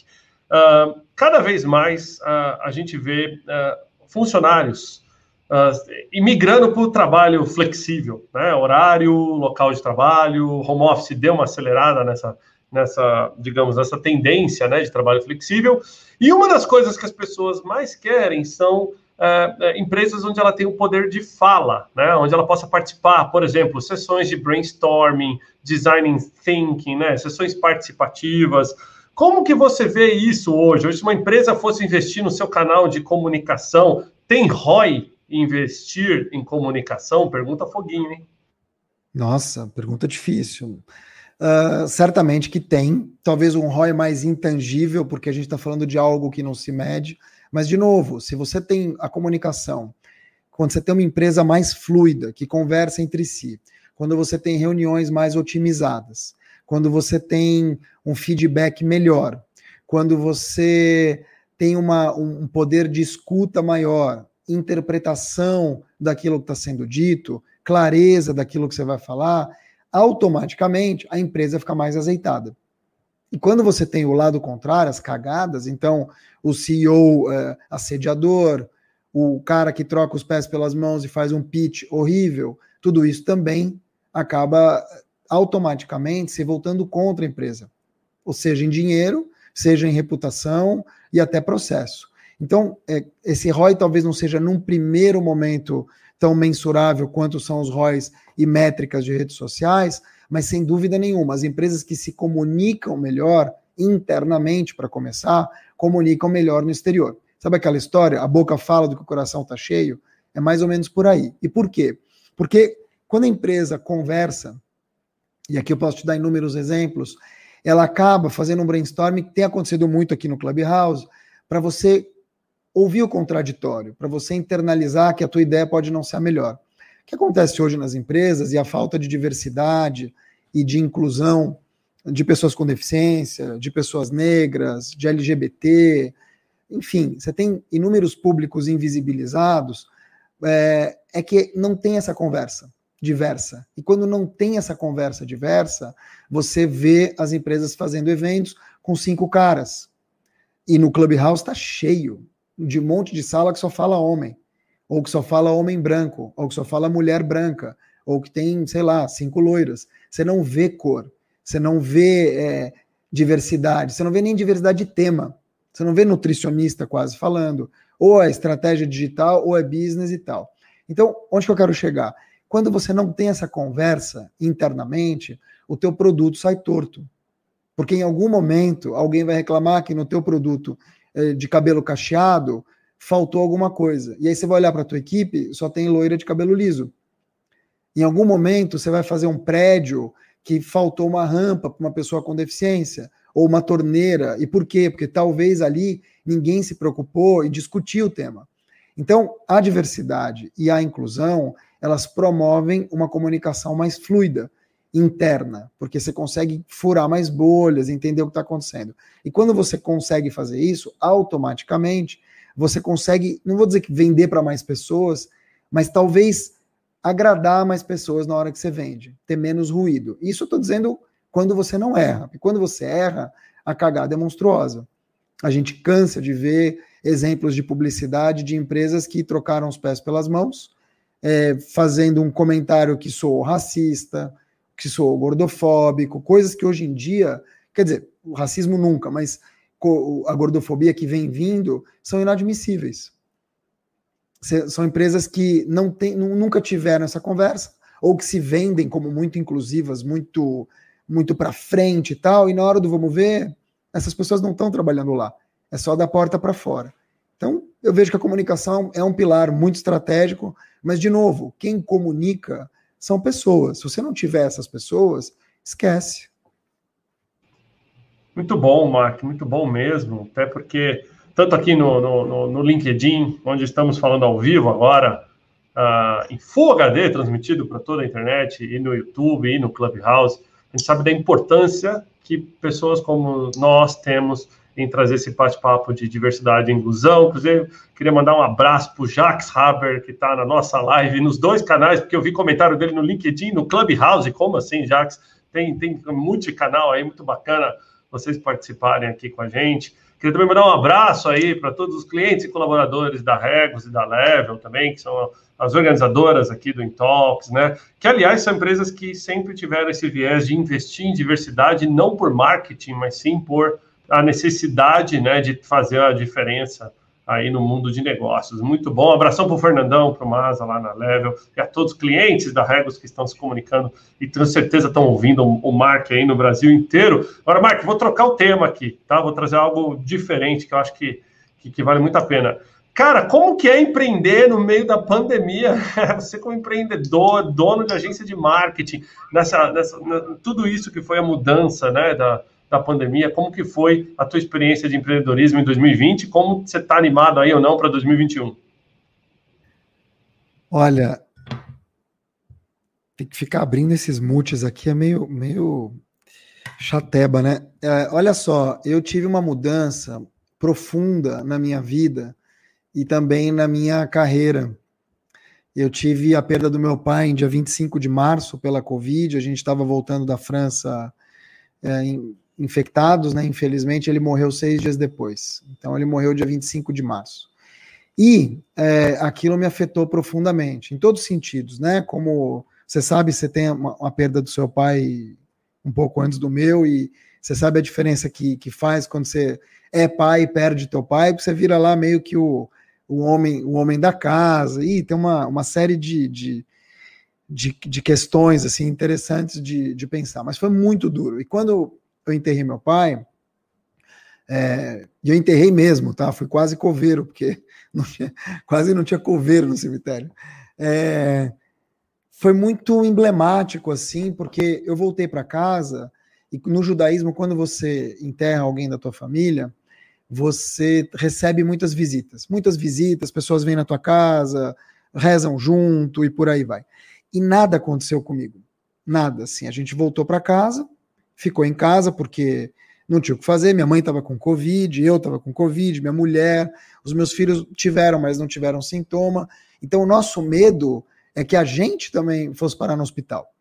Uh, cada vez mais uh, a gente vê uh, funcionários uh, e migrando para o trabalho flexível, né? Horário, local de trabalho, home office deu uma acelerada nessa, nessa, digamos, nessa tendência, né, de trabalho flexível. E uma das coisas que as pessoas mais querem são uh, empresas onde ela tem o poder de fala, né, onde ela possa participar, por exemplo, sessões de brainstorming, design thinking, né, sessões participativas. Como que você vê isso hoje? Se uma empresa fosse investir no seu canal de comunicação, tem ROI investir em comunicação? Pergunta Foguinho, hein? Nossa, pergunta difícil. Uh, certamente que tem, talvez um ROI mais intangível, porque a gente está falando de algo que não se mede, mas, de novo, se você tem a comunicação, quando você tem uma empresa mais fluida, que conversa entre si, quando você tem reuniões mais otimizadas, quando você tem um feedback melhor, quando você tem uma, um poder de escuta maior, interpretação daquilo que está sendo dito, clareza daquilo que você vai falar, automaticamente a empresa fica mais azeitada. E quando você tem o lado contrário, as cagadas, então o CEO é, assediador, o cara que troca os pés pelas mãos e faz um pitch horrível, tudo isso também acaba automaticamente se voltando contra a empresa, ou seja, em dinheiro, seja em reputação e até processo. Então, é, esse ROI talvez não seja num primeiro momento tão mensurável quanto são os ROIs e métricas de redes sociais, mas sem dúvida nenhuma, as empresas que se comunicam melhor internamente, para começar, comunicam melhor no exterior. Sabe aquela história? A boca fala do que o coração está cheio? É mais ou menos por aí. E por quê? Porque quando a empresa conversa, e aqui eu posso te dar inúmeros exemplos, ela acaba fazendo um brainstorming que tem acontecido muito aqui no Clubhouse, para você ouvir o contraditório, para você internalizar que a tua ideia pode não ser a melhor. O que acontece hoje nas empresas e a falta de diversidade e de inclusão de pessoas com deficiência, de pessoas negras, de LGBT, enfim, você tem inúmeros públicos invisibilizados, é, é que não tem essa conversa diversa. E quando não tem essa conversa diversa, você vê as empresas fazendo eventos com cinco caras. E no Clubhouse está cheio de um monte de sala que só fala homem, ou que só fala homem branco, ou que só fala mulher branca, ou que tem, sei lá, cinco loiras. Você não vê cor, você não vê é, diversidade, você não vê nem diversidade de tema, você não vê nutricionista quase falando, ou é estratégia digital, ou é business e tal. Então, onde que eu quero chegar? Quando você não tem essa conversa internamente, o teu produto sai torto. Porque em algum momento alguém vai reclamar que no teu produto eh, de cabelo cacheado, faltou alguma coisa. E aí você vai olhar para a tua equipe, só tem loira de cabelo liso. Em algum momento você vai fazer um prédio que faltou uma rampa para uma pessoa com deficiência, ou uma torneira. E por quê? Porque talvez ali ninguém se preocupou em discutir o tema. Então, a diversidade e a inclusão, elas promovem uma comunicação mais fluida interna, porque você consegue furar mais bolhas, entender o que está acontecendo. E quando você consegue fazer isso, automaticamente você consegue, não vou dizer que vender para mais pessoas, mas talvez agradar mais pessoas na hora que você vende, ter menos ruído. Isso eu estou dizendo quando você não erra. E quando você erra, a cagada é monstruosa. A gente cansa de ver exemplos de publicidade de empresas que trocaram os pés pelas mãos, é, fazendo um comentário que soou racista, que sou gordofóbico, coisas que hoje em dia, quer dizer, o racismo nunca, mas a gordofobia que vem vindo são inadmissíveis. São empresas que não tem, nunca tiveram essa conversa, ou que se vendem como muito inclusivas, muito muito para frente e tal, e na hora do vamos ver, essas pessoas não estão trabalhando lá. É só da porta para fora. Então, eu vejo que a comunicação é um pilar muito estratégico, mas, de novo, quem comunica são pessoas. Se você não tiver essas pessoas, esquece. Muito bom, Mark, muito bom mesmo. Até porque, tanto aqui no, no, no LinkedIn, onde estamos falando ao vivo agora, uh, em Full HD, transmitido para toda a internet, e no YouTube, e no Clubhouse, a gente sabe da importância que pessoas como nós temos em trazer esse bate-papo de diversidade e inclusão. Inclusive, queria mandar um abraço para o Jax Haber, que está na nossa live, nos dois canais, porque eu vi comentário dele no LinkedIn, no Clubhouse. Como assim, Jax? Tem, tem multicanal aí, muito bacana vocês participarem aqui com a gente. Queria também mandar um abraço aí para todos os clientes e colaboradores da Regos e da Level também, que são as organizadoras aqui do Intox, né? Que, aliás, são empresas que sempre tiveram esse viés de investir em diversidade, não por marketing, mas sim por a necessidade né, de fazer a diferença aí no mundo de negócios. Muito bom. Abração para o Fernandão, para o Maza lá na Level e a todos os clientes da Regos que estão se comunicando e tenho certeza estão ouvindo o Mark aí no Brasil inteiro. Agora, Mark, vou trocar o tema aqui, tá? Vou trazer algo diferente que eu acho que, que, que vale muito a pena. Cara, como que é empreender no meio da pandemia? Você como empreendedor, dono de agência de marketing, nessa, nessa tudo isso que foi a mudança, né, da, da pandemia, como que foi a tua experiência de empreendedorismo em 2020? Como você está animado aí ou não para 2021? Olha, tem que ficar abrindo esses mutes aqui é meio, meio chateba, né? É, olha só, eu tive uma mudança profunda na minha vida e também na minha carreira. Eu tive a perda do meu pai em dia 25 de março pela Covid. A gente estava voltando da França é, infectados, né? Infelizmente, ele morreu seis dias depois. Então, ele morreu dia 25 de março. E é, aquilo me afetou profundamente, em todos os sentidos, né? Como você sabe, você tem uma, uma, perda do seu pai um pouco antes do meu, e você sabe a diferença que, que faz quando você é pai e perde teu pai, você vira lá meio que o, o homem, o homem da casa, e tem uma, uma série de, de, de, de questões assim interessantes de, de pensar. Mas foi muito duro. E quando eu enterrei meu pai, é, e eu enterrei mesmo, tá? Fui quase coveiro, porque não tinha, quase não tinha coveiro no cemitério. É, foi muito emblemático, assim, porque eu voltei para casa, e no judaísmo, quando você enterra alguém da tua família, você recebe muitas visitas. Muitas visitas, pessoas vêm na tua casa, rezam junto e por aí vai. E nada aconteceu comigo. Nada, assim. A gente voltou para casa, ficou em casa porque não tinha o que fazer. Minha mãe estava com Covid, eu estava com Covid, minha mulher, os meus filhos tiveram, mas não tiveram sintoma. Então, o nosso medo é que a gente também fosse parar no hospital.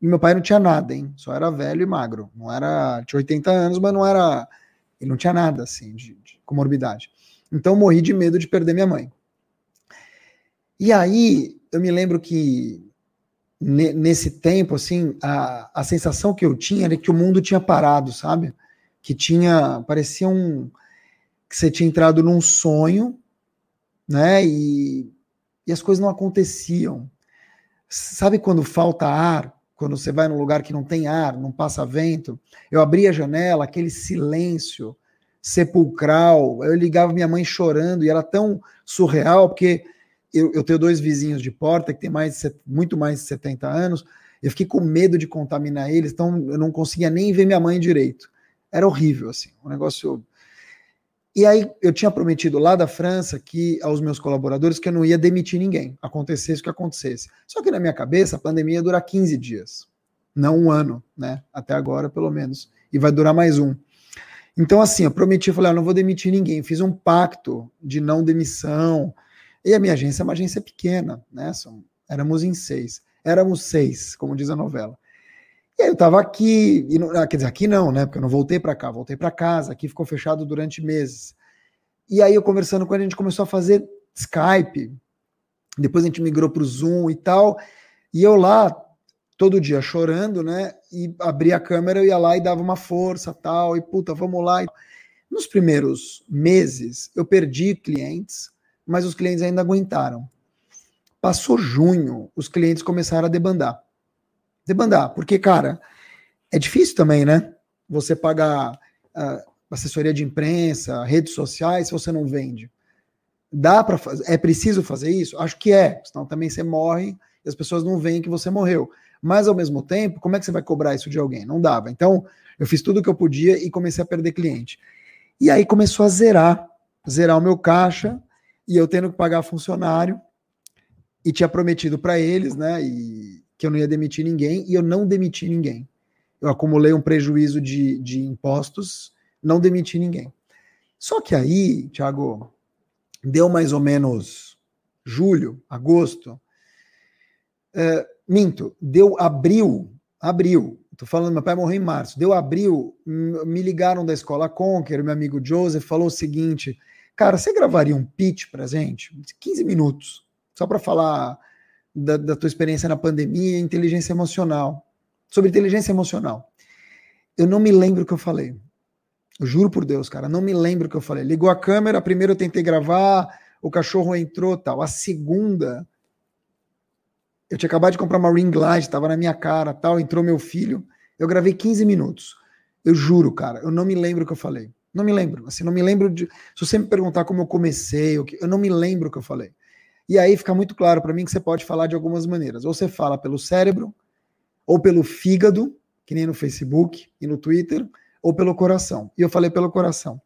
E meu pai não tinha nada, hein? Só era velho e magro. Não era. Tinha 80 anos, mas não era ele não tinha nada assim de, de comorbidade. Então morri de medo de perder minha mãe. E aí eu me lembro que nesse tempo assim a, a sensação que eu tinha era que o mundo tinha parado, sabe? Que tinha parecia um que você tinha entrado num sonho, né? E, e as coisas não aconteciam. Sabe quando falta ar? quando você vai num lugar que não tem ar, não passa vento. Eu abria a janela, aquele silêncio sepulcral. Eu ligava minha mãe chorando e era tão surreal, porque eu, eu tenho dois vizinhos de porta que tem mais muito mais de 70 anos. Eu fiquei com medo de contaminar eles, então eu não conseguia nem ver minha mãe direito. Era horrível, assim, um negócio e aí eu tinha prometido lá da França que aos meus colaboradores que eu não ia demitir ninguém, acontecesse o que acontecesse. Só que na minha cabeça a pandemia ia durar 15 dias, não um ano, né? Até agora, pelo menos. E vai durar mais um. Então, assim, eu prometi, falei, ah, não vou demitir ninguém. Fiz um pacto de não demissão. E a minha agência é uma agência pequena, né? São, éramos em seis. Éramos seis, como diz a novela. E aí eu estava aqui, e não, ah, quer dizer, aqui não, né? Porque eu não voltei para cá, voltei para casa, aqui ficou fechado durante meses. E aí eu conversando com ele, a gente começou a fazer Skype, depois a gente migrou para o Zoom e tal, e eu lá, todo dia chorando, né? E abria a câmera, eu ia lá e dava uma força tal, e puta, vamos lá. Nos primeiros meses, eu perdi clientes, mas os clientes ainda aguentaram. Passou junho, os clientes começaram a debandar debandar. Porque, cara, é difícil também, né? Você pagar uh, assessoria de imprensa, redes sociais, se você não vende. Dá para fazer? É preciso fazer isso? Acho que é. Senão também você morre e as pessoas não veem que você morreu. Mas ao mesmo tempo, como é que você vai cobrar isso de alguém? Não dava. Então, eu fiz tudo o que eu podia e comecei a perder cliente. E aí começou a zerar, zerar o meu caixa e eu tendo que pagar funcionário e tinha prometido para eles, né? E, que eu não ia demitir ninguém e eu não demiti ninguém. Eu acumulei um prejuízo de, de impostos, não demiti ninguém. Só que aí, Thiago, deu mais ou menos julho, agosto. É, minto, deu abril, abril. Tô falando, meu pai morreu em março. Deu abril, me ligaram da escola Conquer, meu amigo Joseph falou o seguinte: Cara, você gravaria um pitch pra gente? 15 minutos, só para falar da, da tua experiência na pandemia, inteligência emocional. Sobre inteligência emocional. Eu não me lembro o que eu falei. Eu juro por Deus, cara, não me lembro o que eu falei. Ligou a câmera, a primeira eu tentei gravar, o cachorro entrou tal. A segunda, eu tinha acabado de comprar uma ring light, estava na minha cara tal, entrou meu filho. Eu gravei 15 minutos. Eu juro, cara, eu não me lembro o que eu falei. Não me lembro. Assim, não me lembro de. Se você me perguntar como eu comecei, eu não me lembro o que eu falei. E aí fica muito claro para mim que você pode falar de algumas maneiras. Ou você fala pelo cérebro, ou pelo fígado, que nem no Facebook e no Twitter, ou pelo coração. E eu falei pelo coração.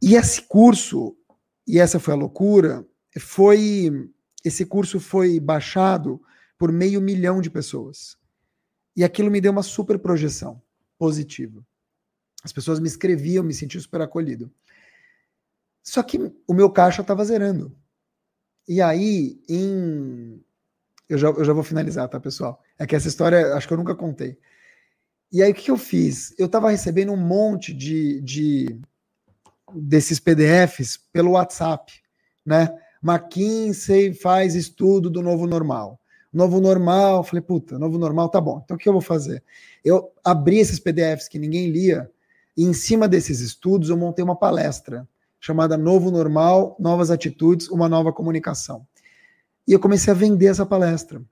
E esse curso, e essa foi a loucura, foi esse curso foi baixado por meio milhão de pessoas. E aquilo me deu uma super projeção positiva. As pessoas me escreviam, me senti super acolhido. Só que o meu caixa estava zerando. E aí, em. Eu já, eu já vou finalizar, tá, pessoal? É que essa história, acho que eu nunca contei. E aí, o que eu fiz? Eu estava recebendo um monte de, de desses PDFs pelo WhatsApp, né? McKinsey faz estudo do novo normal. Novo normal, falei, puta, novo normal, tá bom. Então o que eu vou fazer? Eu abri esses PDFs que ninguém lia, e em cima desses estudos eu montei uma palestra chamada Novo Normal, Novas Atitudes, uma nova comunicação. E eu comecei a vender essa palestra.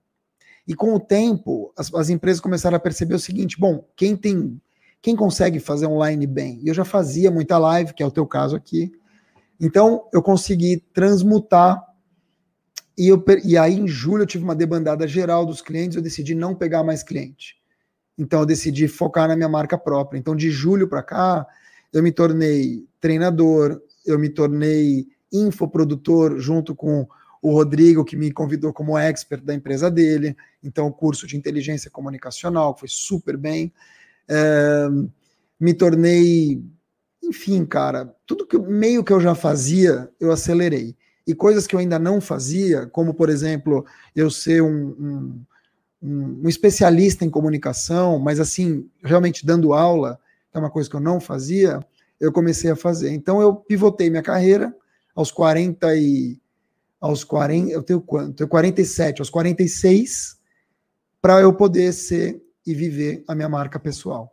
E com o tempo, as, as empresas começaram a perceber o seguinte: bom, quem tem, quem consegue fazer online bem? E eu já fazia muita live, que é o teu caso aqui. Então, eu consegui transmutar. E, eu, e aí, em julho, eu tive uma debandada geral dos clientes. Eu decidi não pegar mais cliente. Então, eu decidi focar na minha marca própria. Então, de julho para cá, eu me tornei treinador, eu me tornei infoprodutor junto com o Rodrigo, que me convidou como expert da empresa dele. Então, curso de inteligência comunicacional foi super bem. É, me tornei, enfim, cara, tudo que meio que eu já fazia, eu acelerei. E coisas que eu ainda não fazia, como, por exemplo, eu ser um, um, um especialista em comunicação, mas assim, realmente dando aula, que é uma coisa que eu não fazia, eu comecei a fazer. Então eu pivotei minha carreira aos 40 e aos 40, eu tenho quanto? Eu tenho 47, aos 46 para eu poder ser e viver a minha marca pessoal.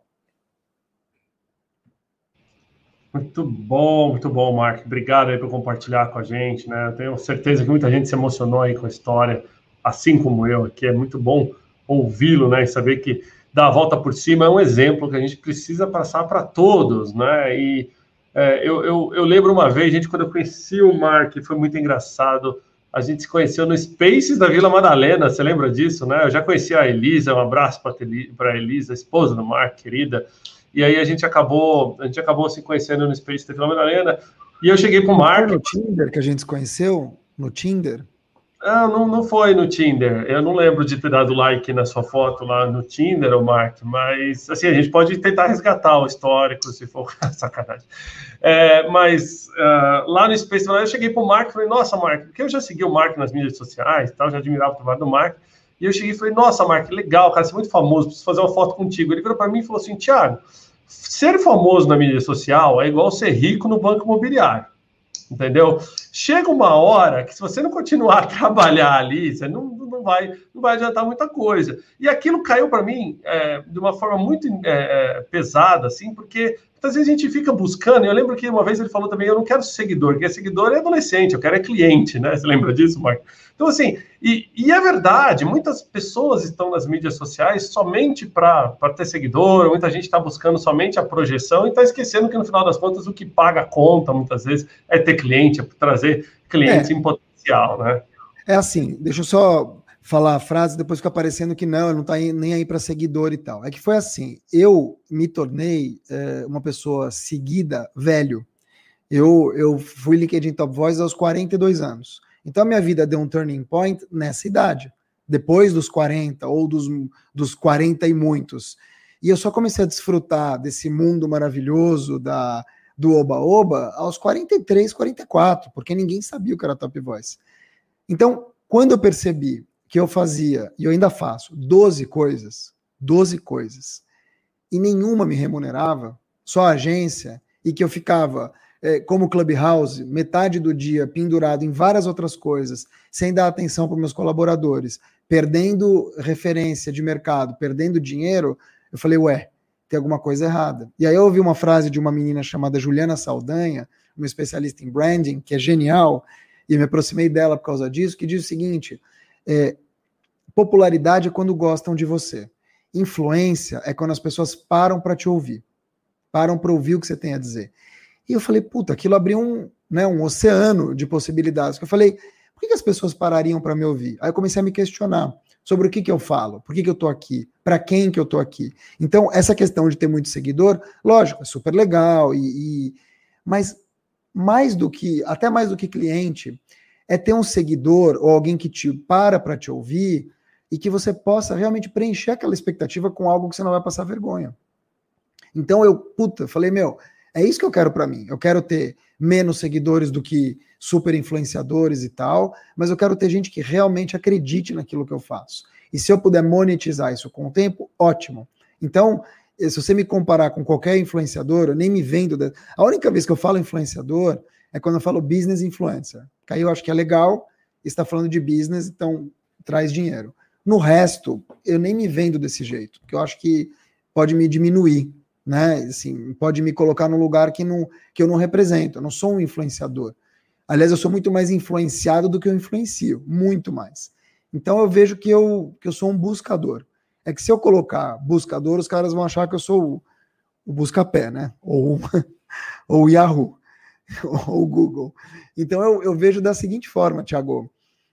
Muito bom, muito bom, Mark. Obrigado aí por compartilhar com a gente, né? Eu tenho certeza que muita gente se emocionou aí com a história, assim como eu, que é muito bom ouvi-lo, né? E saber que dar a volta por cima é um exemplo que a gente precisa passar para todos, né? E é, eu, eu, eu, lembro uma vez, gente, quando eu conheci o Mark, foi muito engraçado. A gente se conheceu no Spaces da Vila Madalena, você lembra disso, né? Eu já conhecia a Elisa, um abraço para a Elisa, esposa do Mark, querida. E aí a gente acabou, a gente acabou se conhecendo no Spaces da Vila Madalena. E eu cheguei para o Mark. No Tinder que a gente se conheceu? No Tinder? Ah, não, não foi no Tinder. Eu não lembro de ter dado like na sua foto lá no Tinder, o Mark, mas assim, a gente pode tentar resgatar o histórico, se for sacanagem. É, mas uh, lá no Space eu cheguei para o Mark e falei, nossa, Mark, porque eu já segui o Mark nas mídias sociais, tal, já admirava o trabalho do Mark, e eu cheguei e falei, nossa, Mark, legal, cara, você é muito famoso, preciso fazer uma foto contigo. Ele virou para mim e falou assim, Thiago, ser famoso na mídia social é igual ser rico no banco imobiliário entendeu? Chega uma hora que se você não continuar a trabalhar ali, você não, não, vai, não vai adiantar muita coisa. E aquilo caiu para mim é, de uma forma muito é, é, pesada, assim, porque muitas vezes a gente fica buscando. Eu lembro que uma vez ele falou também: eu não quero seguidor, porque seguidor é adolescente, eu quero é cliente, né? Você lembra disso, Marco? Então, assim, e, e é verdade, muitas pessoas estão nas mídias sociais somente para ter seguidor, muita gente está buscando somente a projeção e está esquecendo que no final das contas o que paga a conta, muitas vezes, é ter cliente, é trazer clientes é. em potencial, né? É assim, deixa eu só falar a frase, depois fica parecendo que não, não está nem aí para seguidor e tal. É que foi assim, eu me tornei é, uma pessoa seguida velho. Eu, eu fui LinkedIn Top Voice aos 42 anos. Então a minha vida deu um turning point nessa idade, depois dos 40 ou dos, dos 40 e muitos. E eu só comecei a desfrutar desse mundo maravilhoso da do Oba-Oba aos 43, 44, porque ninguém sabia o que era Top Voice. Então, quando eu percebi que eu fazia, e eu ainda faço, 12 coisas, 12 coisas, e nenhuma me remunerava, só a agência, e que eu ficava é, como Clubhouse, metade do dia pendurado em várias outras coisas, sem dar atenção para meus colaboradores, perdendo referência de mercado, perdendo dinheiro, eu falei, ué, tem alguma coisa errada. E aí eu ouvi uma frase de uma menina chamada Juliana Saldanha, uma especialista em branding, que é genial, e me aproximei dela por causa disso, que diz o seguinte: é, popularidade é quando gostam de você. Influência é quando as pessoas param para te ouvir. param para ouvir o que você tem a dizer. E eu falei, puta, aquilo abriu um, né, um oceano de possibilidades. Eu falei, por que, que as pessoas parariam para me ouvir? Aí eu comecei a me questionar sobre o que, que eu falo, por que, que eu estou aqui, para quem que eu estou aqui. Então, essa questão de ter muito seguidor, lógico, é super legal, e, e, mas mais do que, até mais do que cliente, é ter um seguidor ou alguém que te para para te ouvir e que você possa realmente preencher aquela expectativa com algo que você não vai passar vergonha. Então eu, puta, falei, meu, é isso que eu quero para mim. Eu quero ter menos seguidores do que super influenciadores e tal, mas eu quero ter gente que realmente acredite naquilo que eu faço. E se eu puder monetizar isso com o tempo, ótimo. Então, se você me comparar com qualquer influenciador, eu nem me vendo. De... A única vez que eu falo influenciador é quando eu falo business influencer. Que aí eu acho que é legal, está falando de business, então traz dinheiro. No resto, eu nem me vendo desse jeito, porque eu acho que pode me diminuir, né? Assim, pode me colocar num lugar que, não, que eu não represento. Eu não sou um influenciador. Aliás, eu sou muito mais influenciado do que eu influencio, muito mais. Então eu vejo que eu, que eu sou um buscador. É que se eu colocar buscador, os caras vão achar que eu sou o, o busca-pé, né? Ou, ou o Yahoo, ou o Google. Então eu, eu vejo da seguinte forma, Thiago.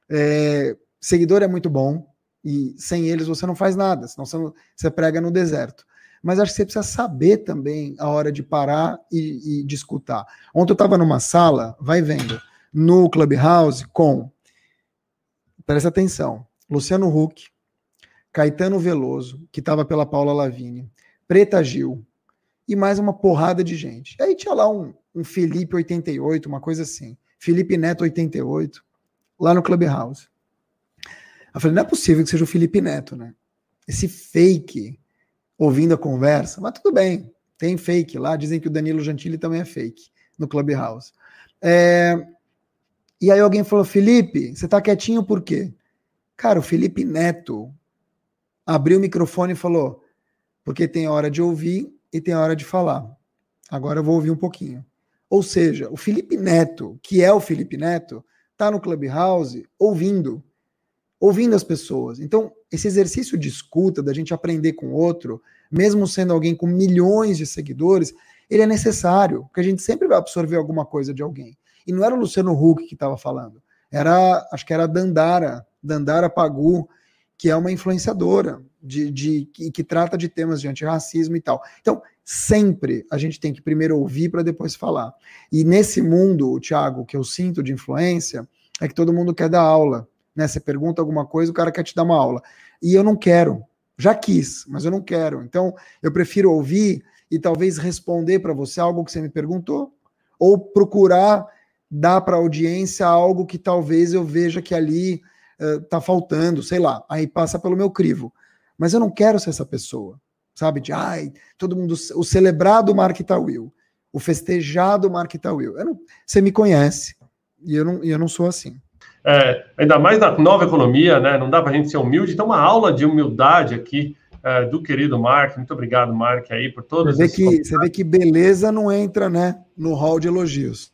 É, seguidor é muito bom, e sem eles você não faz nada, senão você, não, você prega no deserto. Mas acho que você precisa saber também a hora de parar e, e de escutar. Ontem eu estava numa sala, vai vendo, no Clubhouse com, presta atenção, Luciano Huck, Caetano Veloso, que estava pela Paula Lavigne, Preta Gil e mais uma porrada de gente. Aí tinha lá um, um Felipe 88, uma coisa assim, Felipe Neto 88, lá no Clubhouse. Eu falei, não é possível que seja o Felipe Neto, né? Esse fake ouvindo a conversa, mas tudo bem, tem fake lá, dizem que o Danilo Gentili também é fake no Clubhouse. É... E aí alguém falou, Felipe, você tá quietinho por quê? Cara, o Felipe Neto abriu o microfone e falou, porque tem hora de ouvir e tem hora de falar. Agora eu vou ouvir um pouquinho. Ou seja, o Felipe Neto, que é o Felipe Neto, tá no Clubhouse ouvindo ouvindo as pessoas. Então, esse exercício de escuta, da gente aprender com outro, mesmo sendo alguém com milhões de seguidores, ele é necessário, porque a gente sempre vai absorver alguma coisa de alguém. E não era o Luciano Huck que estava falando, era, acho que era a Dandara, Dandara Pagu, que é uma influenciadora de, de que, que trata de temas de antirracismo e tal. Então, sempre a gente tem que primeiro ouvir para depois falar. E nesse mundo, Thiago, que eu sinto de influência, é que todo mundo quer dar aula né? Você pergunta alguma coisa, o cara quer te dar uma aula. E eu não quero. Já quis, mas eu não quero. Então, eu prefiro ouvir e talvez responder para você algo que você me perguntou, ou procurar dar para a audiência algo que talvez eu veja que ali está uh, faltando, sei lá, aí passa pelo meu crivo. Mas eu não quero ser essa pessoa, sabe? De ai, todo mundo, o celebrado Mark Tawil, o festejado Mark Tawil. Você me conhece e eu não, eu não sou assim. É, ainda mais na nova economia, né? Não dá para a gente ser humilde. Então, uma aula de humildade aqui é, do querido Mark. Muito obrigado, Mark, aí por todas você vê que Você vê que beleza não entra, né? No hall de elogios.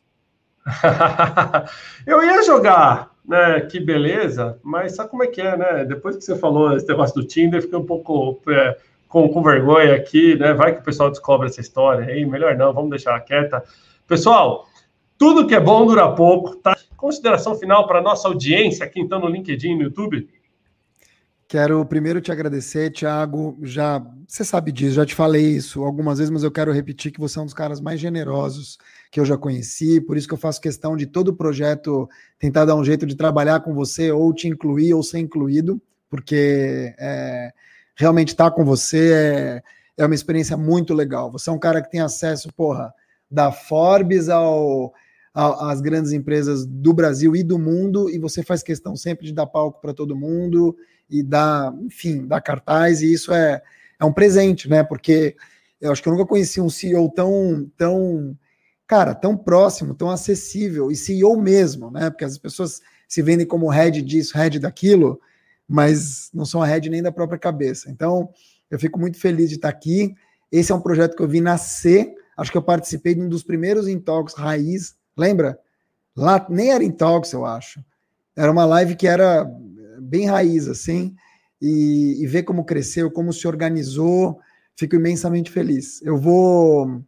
Eu ia jogar, né? Que beleza, mas sabe como é que é, né? Depois que você falou esse negócio do Tinder, fiquei um pouco é, com, com vergonha aqui, né? Vai que o pessoal descobre essa história aí. Melhor não, vamos deixar quieta. Pessoal, tudo que é bom dura pouco, tá? Consideração final para nossa audiência aqui então no LinkedIn e no YouTube? Quero primeiro te agradecer, Thiago. Já você sabe disso, já te falei isso algumas vezes, mas eu quero repetir que você é um dos caras mais generosos que eu já conheci. Por isso que eu faço questão de todo projeto tentar dar um jeito de trabalhar com você, ou te incluir, ou ser incluído, porque é, realmente estar tá com você é, é uma experiência muito legal. Você é um cara que tem acesso, porra, da Forbes ao as grandes empresas do Brasil e do mundo, e você faz questão sempre de dar palco para todo mundo e dar, enfim, dar cartaz, e isso é, é um presente, né? Porque eu acho que eu nunca conheci um CEO tão, tão, cara, tão próximo, tão acessível, e CEO mesmo, né? Porque as pessoas se vendem como head disso, head daquilo, mas não são a head nem da própria cabeça. Então, eu fico muito feliz de estar aqui. Esse é um projeto que eu vi nascer. Acho que eu participei de um dos primeiros Intox raiz Lembra? Lá nem era em talks, eu acho. Era uma live que era bem raiz, assim, e, e ver como cresceu, como se organizou, fico imensamente feliz. Eu vou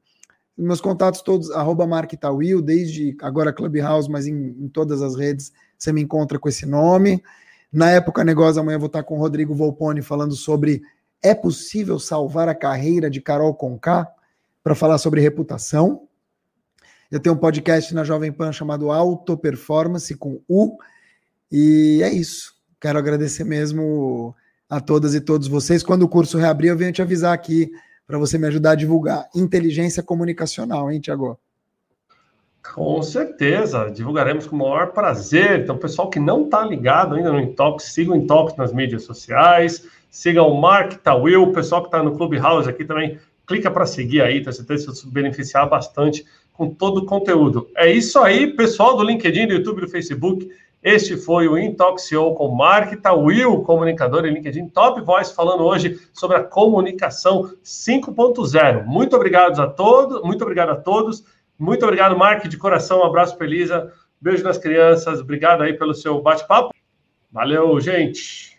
Meus contatos todos, arroba Mark Tawil, desde agora Clubhouse, mas em, em, todas as redes você me encontra com esse nome. Na época Negócio, amanhã vou estar com o Rodrigo Volpone falando sobre é possível salvar a carreira de Carol Conká para falar sobre reputação. Eu tenho um podcast na Jovem Pan chamado Auto Performance com U. E é isso. Quero agradecer mesmo a todas e todos vocês. Quando o curso reabrir, eu venho te avisar aqui para você me ajudar a divulgar. Inteligência comunicacional, hein, Tiago? Com certeza, divulgaremos com o maior prazer. Então, pessoal que não está ligado ainda no Intox, siga o Intox nas mídias sociais, siga o Mark Tawil, o pessoal que está no Clubhouse aqui também, clica para seguir aí, tenho certeza que se beneficiar bastante com todo o conteúdo. É isso aí, pessoal do LinkedIn, do YouTube, do Facebook. Este foi o Intoxio com Mark Tawil, comunicador em LinkedIn Top Voice, falando hoje sobre a comunicação 5.0. Muito obrigado a todos, muito obrigado a todos. Muito obrigado, Mark, de coração. Um abraço para Elisa. Beijo nas crianças. Obrigado aí pelo seu bate-papo. Valeu, gente.